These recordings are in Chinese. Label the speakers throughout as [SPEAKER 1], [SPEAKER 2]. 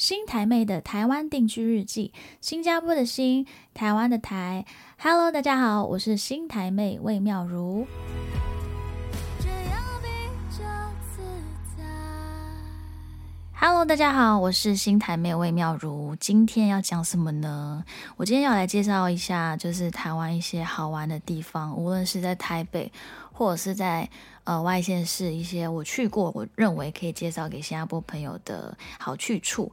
[SPEAKER 1] 新台妹的台湾定居日记，新加坡的新，台湾的台。Hello，大家好，我是新台妹魏妙如。Hello，大家好，我是新台妹魏妙如。今天要讲什么呢？我今天要来介绍一下，就是台湾一些好玩的地方，无论是在台北，或者是在呃外县市一些我去过，我认为可以介绍给新加坡朋友的好去处。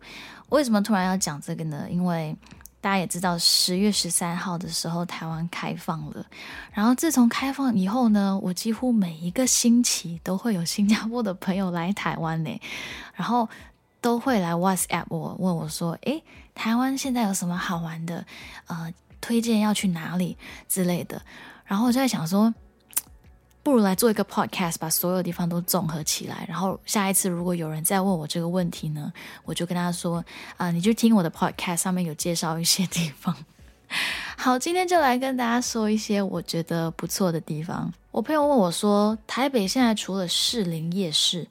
[SPEAKER 1] 为什么突然要讲这个呢？因为大家也知道，十月十三号的时候台湾开放了，然后自从开放以后呢，我几乎每一个星期都会有新加坡的朋友来台湾呢，然后。都会来 WhatsApp 我问我说：“诶，台湾现在有什么好玩的？呃，推荐要去哪里之类的。”然后我就在想说，不如来做一个 Podcast，把所有地方都综合起来。然后下一次如果有人再问我这个问题呢，我就跟他说：“啊，你就听我的 Podcast，上面有介绍一些地方。” 好，今天就来跟大家说一些我觉得不错的地方。我朋友问我说：“台北现在除了士林夜市？”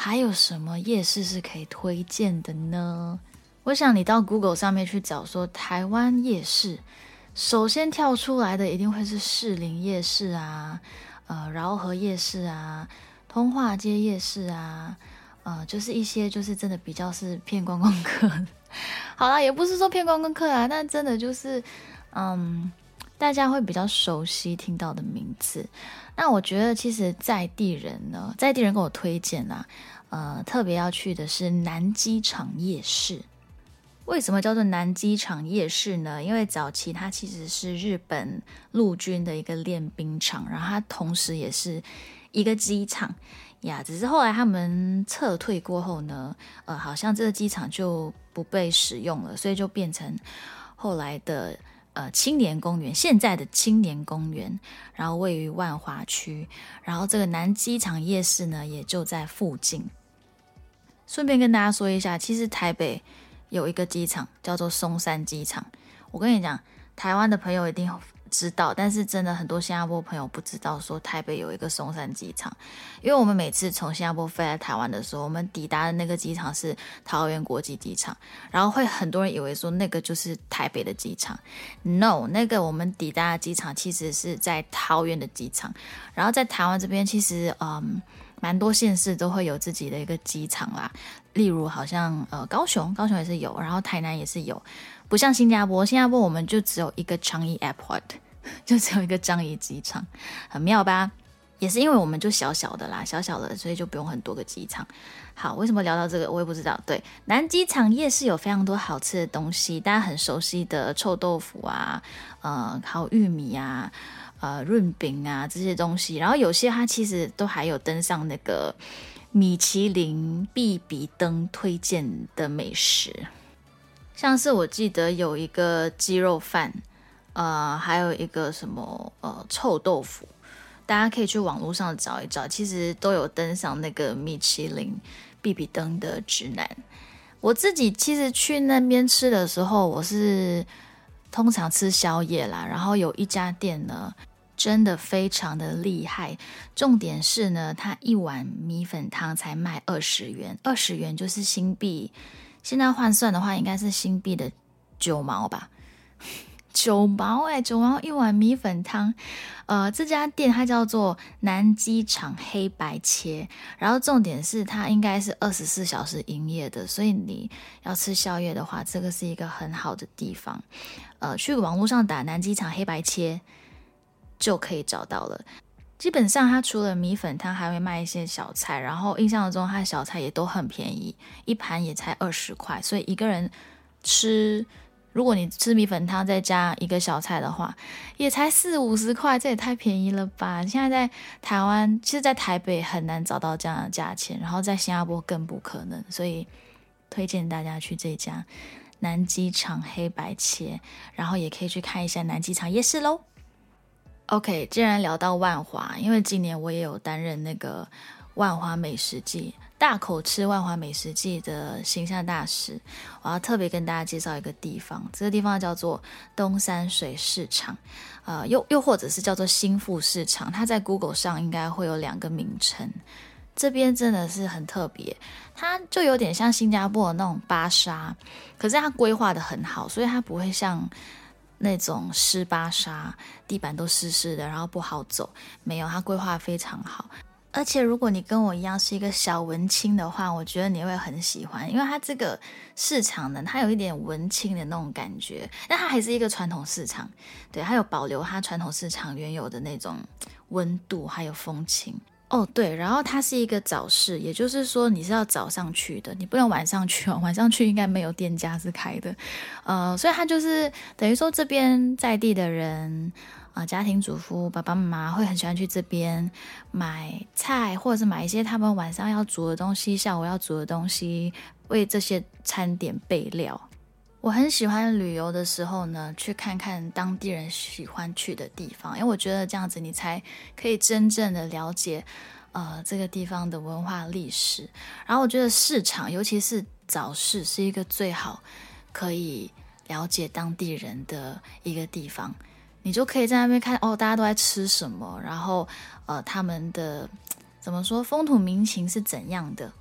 [SPEAKER 1] 还有什么夜市是可以推荐的呢？我想你到 Google 上面去找，说台湾夜市，首先跳出来的一定会是士林夜市啊，呃，饶河夜市啊，通化街夜市啊，呃，就是一些就是真的比较是骗观光客。好啦，也不是说骗观光客啊，但真的就是，嗯。大家会比较熟悉听到的名字，那我觉得其实在地人呢，在地人给我推荐啊，呃，特别要去的是南机场夜市。为什么叫做南机场夜市呢？因为早期它其实是日本陆军的一个练兵场，然后它同时也是一个机场呀。只是后来他们撤退过后呢，呃，好像这个机场就不被使用了，所以就变成后来的。呃，青年公园现在的青年公园，然后位于万华区，然后这个南机场夜市呢也就在附近。顺便跟大家说一下，其实台北有一个机场叫做松山机场，我跟你讲，台湾的朋友一定。知道，但是真的很多新加坡朋友不知道，说台北有一个松山机场，因为我们每次从新加坡飞来台湾的时候，我们抵达的那个机场是桃园国际机场，然后会很多人以为说那个就是台北的机场，no，那个我们抵达的机场其实是在桃园的机场，然后在台湾这边其实嗯，蛮多县市都会有自己的一个机场啦，例如好像呃高雄，高雄也是有，然后台南也是有。不像新加坡，新加坡我们就只有一个樟宜 Airport，就只有一个樟宜机场，很妙吧？也是因为我们就小小的啦，小小的，所以就不用很多个机场。好，为什么聊到这个，我也不知道。对，南机场夜市有非常多好吃的东西，大家很熟悉的臭豆腐啊，呃，烤玉米啊，呃，润饼啊这些东西。然后有些它其实都还有登上那个米其林必比登推荐的美食。像是我记得有一个鸡肉饭，呃，还有一个什么呃臭豆腐，大家可以去网络上找一找，其实都有登上那个米其林必比登的指南。我自己其实去那边吃的时候，我是通常吃宵夜啦，然后有一家店呢，真的非常的厉害，重点是呢，它一碗米粉汤才卖二十元，二十元就是新币。现在换算的话，应该是新币的九毛吧，九毛哎，九毛一碗米粉汤。呃，这家店它叫做南机场黑白切，然后重点是它应该是二十四小时营业的，所以你要吃宵夜的话，这个是一个很好的地方。呃，去网络上打南机场黑白切就可以找到了。基本上，它除了米粉汤，还会卖一些小菜。然后印象中，它的小菜也都很便宜，一盘也才二十块。所以一个人吃，如果你吃米粉汤再加一个小菜的话，也才四五十块，这也太便宜了吧！现在在台湾，其实，在台北很难找到这样的价钱，然后在新加坡更不可能。所以推荐大家去这家南机场黑白切，然后也可以去看一下南机场夜市喽。OK，既然聊到万华，因为今年我也有担任那个万华美食季大口吃万华美食季的形象大使，我要特别跟大家介绍一个地方，这个地方叫做东山水市场，呃，又又或者是叫做新富市场，它在 Google 上应该会有两个名称。这边真的是很特别，它就有点像新加坡的那种巴沙，可是它规划的很好，所以它不会像那种湿巴沙，地板都湿湿的，然后不好走。没有，它规划非常好。而且如果你跟我一样是一个小文青的话，我觉得你会很喜欢，因为它这个市场呢，它有一点文青的那种感觉，但它还是一个传统市场，对，它有保留它传统市场原有的那种温度还有风情。哦，对，然后它是一个早市，也就是说你是要早上去的，你不能晚上去哦。晚上去应该没有店家是开的，呃，所以它就是等于说这边在地的人啊，家庭主妇爸爸妈妈会很喜欢去这边买菜，或者是买一些他们晚上要煮的东西，下午要煮的东西，为这些餐点备料。我很喜欢旅游的时候呢，去看看当地人喜欢去的地方，因为我觉得这样子你才可以真正的了解，呃，这个地方的文化历史。然后我觉得市场，尤其是早市，是一个最好可以了解当地人的一个地方。你就可以在那边看哦，大家都在吃什么，然后呃，他们的怎么说风土民情是怎样的。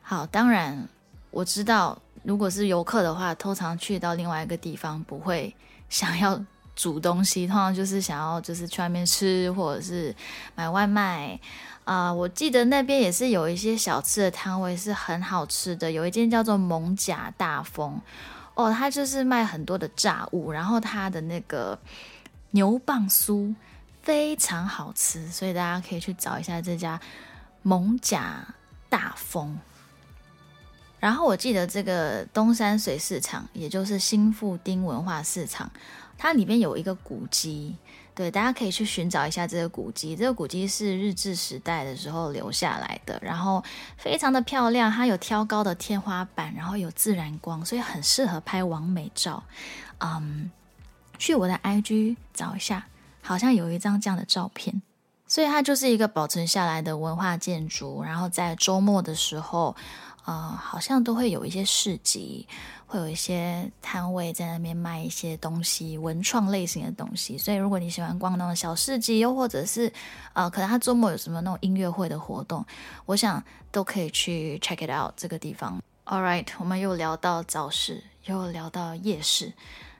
[SPEAKER 1] 好，当然我知道。如果是游客的话，通常去到另外一个地方不会想要煮东西，通常就是想要就是去外面吃或者是买外卖啊。我记得那边也是有一些小吃的摊位是很好吃的，有一间叫做蒙甲大丰哦，它就是卖很多的炸物，然后它的那个牛蒡酥非常好吃，所以大家可以去找一下这家蒙甲大丰。然后我记得这个东山水市场，也就是新富町文化市场，它里面有一个古迹，对，大家可以去寻找一下这个古迹。这个古迹是日治时代的时候留下来的，然后非常的漂亮，它有挑高的天花板，然后有自然光，所以很适合拍完美照。嗯，去我的 IG 找一下，好像有一张这样的照片，所以它就是一个保存下来的文化建筑。然后在周末的时候。呃，好像都会有一些市集，会有一些摊位在那边卖一些东西，文创类型的东西。所以，如果你喜欢逛那种小市集，又或者是呃，可能他周末有什么那种音乐会的活动，我想都可以去 check it out 这个地方。All right，我们又聊到早市，又聊到夜市，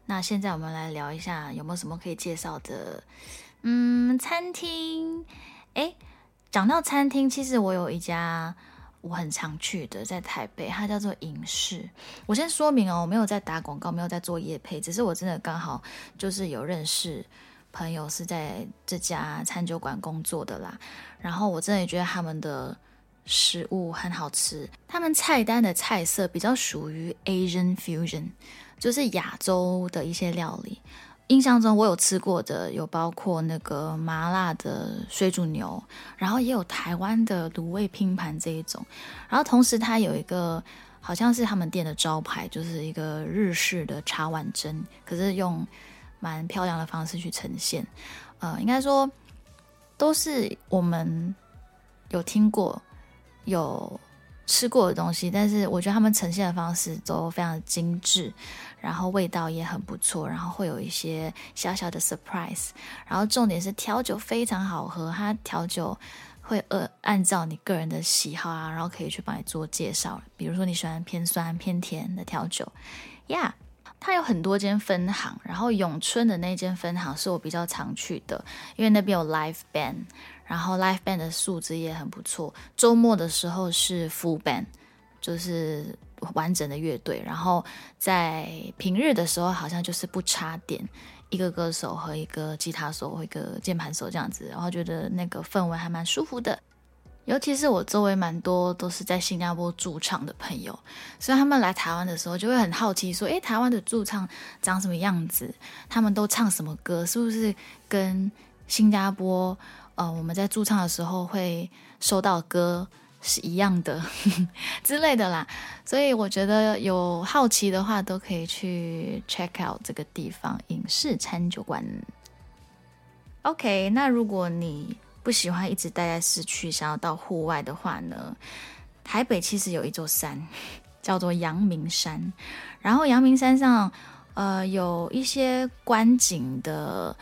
[SPEAKER 1] 那现在我们来聊一下有没有什么可以介绍的？嗯，餐厅。诶，讲到餐厅，其实我有一家。我很常去的，在台北，它叫做影视。我先说明哦，我没有在打广告，没有在做夜配，只是我真的刚好就是有认识朋友是在这家餐酒馆工作的啦。然后我真的觉得他们的食物很好吃，他们菜单的菜色比较属于 Asian fusion，就是亚洲的一些料理。印象中我有吃过的有包括那个麻辣的水煮牛，然后也有台湾的卤味拼盘这一种，然后同时它有一个好像是他们店的招牌，就是一个日式的茶碗蒸，可是用蛮漂亮的方式去呈现。呃，应该说都是我们有听过有。吃过的东西，但是我觉得他们呈现的方式都非常精致，然后味道也很不错，然后会有一些小小的 surprise，然后重点是调酒非常好喝，它调酒会呃按照你个人的喜好啊，然后可以去帮你做介绍，比如说你喜欢偏酸偏甜的调酒，呀，它有很多间分行，然后永春的那间分行是我比较常去的，因为那边有 live band。然后 live band 的素质也很不错。周末的时候是 full band，就是完整的乐队。然后在平日的时候，好像就是不插点，一个歌手和一个吉他手和一个键盘手这样子。然后觉得那个氛围还蛮舒服的。尤其是我周围蛮多都是在新加坡驻唱的朋友，所以他们来台湾的时候就会很好奇，说：“诶，台湾的驻唱长什么样子？他们都唱什么歌？是不是跟新加坡？”呃，我们在驻唱的时候会收到歌是一样的 之类的啦，所以我觉得有好奇的话都可以去 check out 这个地方影视餐酒馆。OK，那如果你不喜欢一直待在市区，想要到户外的话呢，台北其实有一座山 叫做阳明山，然后阳明山上呃有一些观景的。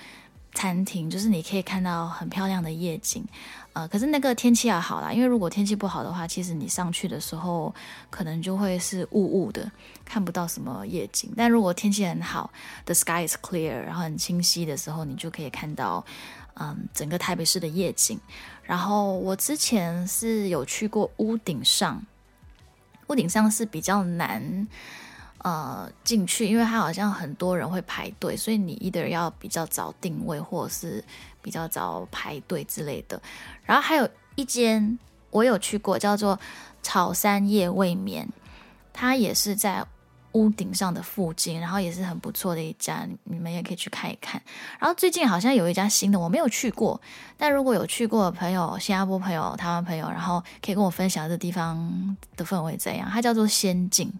[SPEAKER 1] 餐厅，就是你可以看到很漂亮的夜景。呃，可是那个天气要好啦，因为如果天气不好的话，其实你上去的时候可能就会是雾雾的，看不到什么夜景。但如果天气很好，the sky is clear，然后很清晰的时候，你就可以看到嗯整个台北市的夜景。然后我之前是有去过屋顶上，屋顶上是比较难。呃，进去，因为它好像很多人会排队，所以你 either 要比较早定位，或者是比较早排队之类的。然后还有一间我有去过，叫做草山夜未眠，它也是在屋顶上的附近，然后也是很不错的一家，你们也可以去看一看。然后最近好像有一家新的，我没有去过，但如果有去过的朋友，新加坡朋友、台湾朋友，然后可以跟我分享这地方的氛围怎样？它叫做仙境。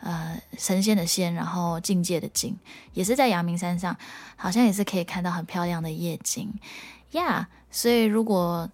[SPEAKER 1] 呃，神仙的仙，然后境界的境，也是在阳明山上，好像也是可以看到很漂亮的夜景呀。所以如果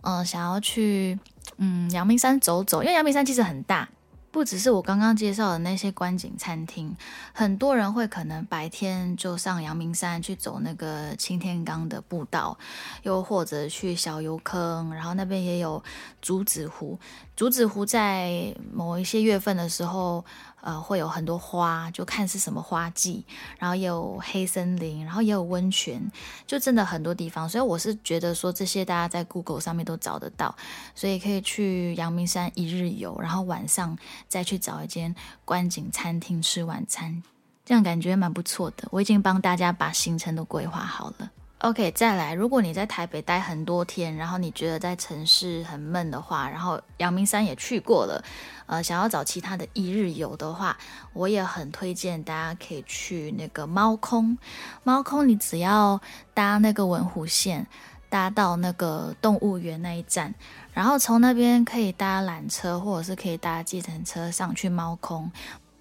[SPEAKER 1] 呃想要去嗯阳明山走走，因为阳明山其实很大。不只是我刚刚介绍的那些观景餐厅，很多人会可能白天就上阳明山去走那个青天岗的步道，又或者去小油坑，然后那边也有竹子湖。竹子湖在某一些月份的时候。呃，会有很多花，就看是什么花季，然后也有黑森林，然后也有温泉，就真的很多地方。所以我是觉得说这些大家在 Google 上面都找得到，所以可以去阳明山一日游，然后晚上再去找一间观景餐厅吃晚餐，这样感觉蛮不错的。我已经帮大家把行程都规划好了。OK，再来，如果你在台北待很多天，然后你觉得在城市很闷的话，然后阳明山也去过了，呃，想要找其他的一日游的话，我也很推荐大家可以去那个猫空。猫空，你只要搭那个文湖线，搭到那个动物园那一站，然后从那边可以搭缆车，或者是可以搭计程车上去猫空。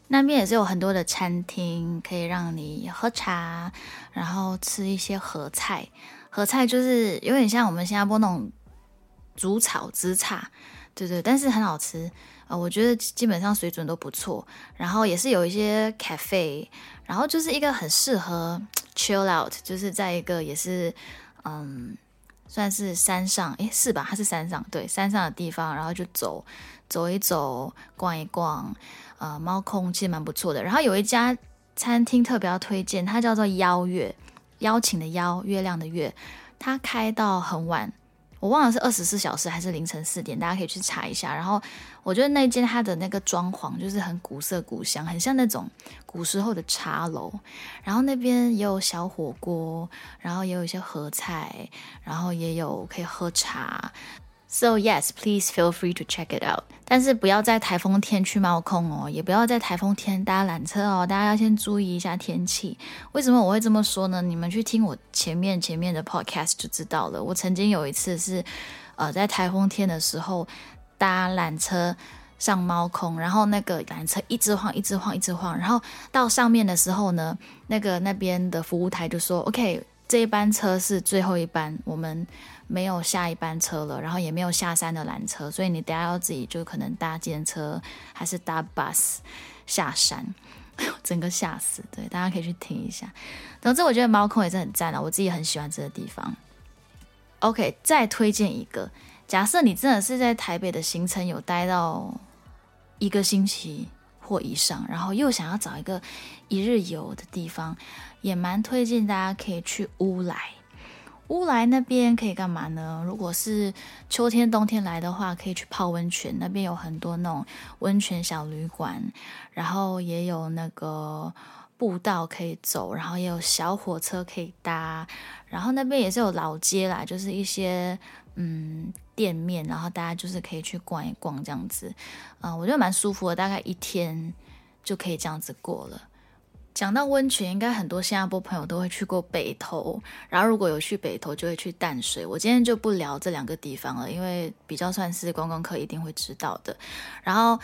[SPEAKER 1] 那边也是有很多的餐厅，可以让你喝茶，然后吃一些合菜。合菜就是有点像我们新加坡那种煮炒之茶，对对，但是很好吃啊。我觉得基本上水准都不错。然后也是有一些 cafe，然后就是一个很适合 chill out，就是在一个也是嗯，算是山上，诶，是吧？它是山上，对，山上的地方，然后就走走一走，逛一逛。呃，猫空其实蛮不错的。然后有一家餐厅特别要推荐，它叫做邀月，邀请的邀，月亮的月。它开到很晚，我忘了是二十四小时还是凌晨四点，大家可以去查一下。然后我觉得那间它的那个装潢就是很古色古香，很像那种古时候的茶楼。然后那边也有小火锅，然后也有一些合菜，然后也有可以喝茶。So yes, please feel free to check it out. 但是不要在台风天去猫空哦，也不要在台风天搭缆车哦。大家要先注意一下天气。为什么我会这么说呢？你们去听我前面前面的 podcast 就知道了。我曾经有一次是，呃，在台风天的时候搭缆车上猫空，然后那个缆车一直晃，一直晃，一直晃，然后到上面的时候呢，那个那边的服务台就说：“OK，这一班车是最后一班，我们。”没有下一班车了，然后也没有下山的缆车，所以你等下要自己就可能搭电车还是搭 bus 下山，整个吓死。对，大家可以去听一下。总之，我觉得猫空也是很赞的，我自己很喜欢这个地方。OK，再推荐一个，假设你真的是在台北的行程有待到一个星期或以上，然后又想要找一个一日游的地方，也蛮推荐大家可以去乌来。乌来那边可以干嘛呢？如果是秋天、冬天来的话，可以去泡温泉。那边有很多那种温泉小旅馆，然后也有那个步道可以走，然后也有小火车可以搭。然后那边也是有老街啦，就是一些嗯店面，然后大家就是可以去逛一逛这样子。啊，我觉得蛮舒服的，大概一天就可以这样子过了。讲到温泉，应该很多新加坡朋友都会去过北投，然后如果有去北投，就会去淡水。我今天就不聊这两个地方了，因为比较算是观光客一定会知道的。然后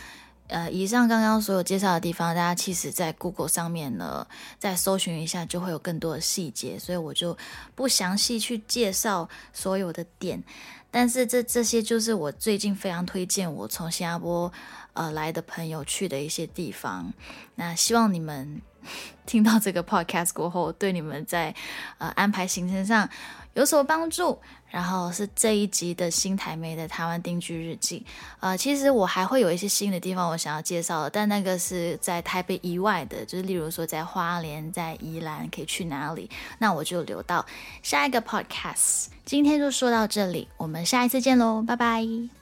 [SPEAKER 1] 呃，以上刚刚所有介绍的地方，大家其实在 Google 上面呢，再搜寻一下，就会有更多的细节，所以我就不详细去介绍所有的点。但是这这些就是我最近非常推荐我从新加坡呃来的朋友去的一些地方。那希望你们 听到这个 podcast 过后，对你们在呃安排行程上有所帮助。然后是这一集的新台妹的台湾定居日记。呃，其实我还会有一些新的地方我想要介绍的，但那个是在台北以外的，就是例如说在花莲、在宜兰可以去哪里，那我就留到下一个 podcast。今天就说到这里，我们下一次见喽，拜拜。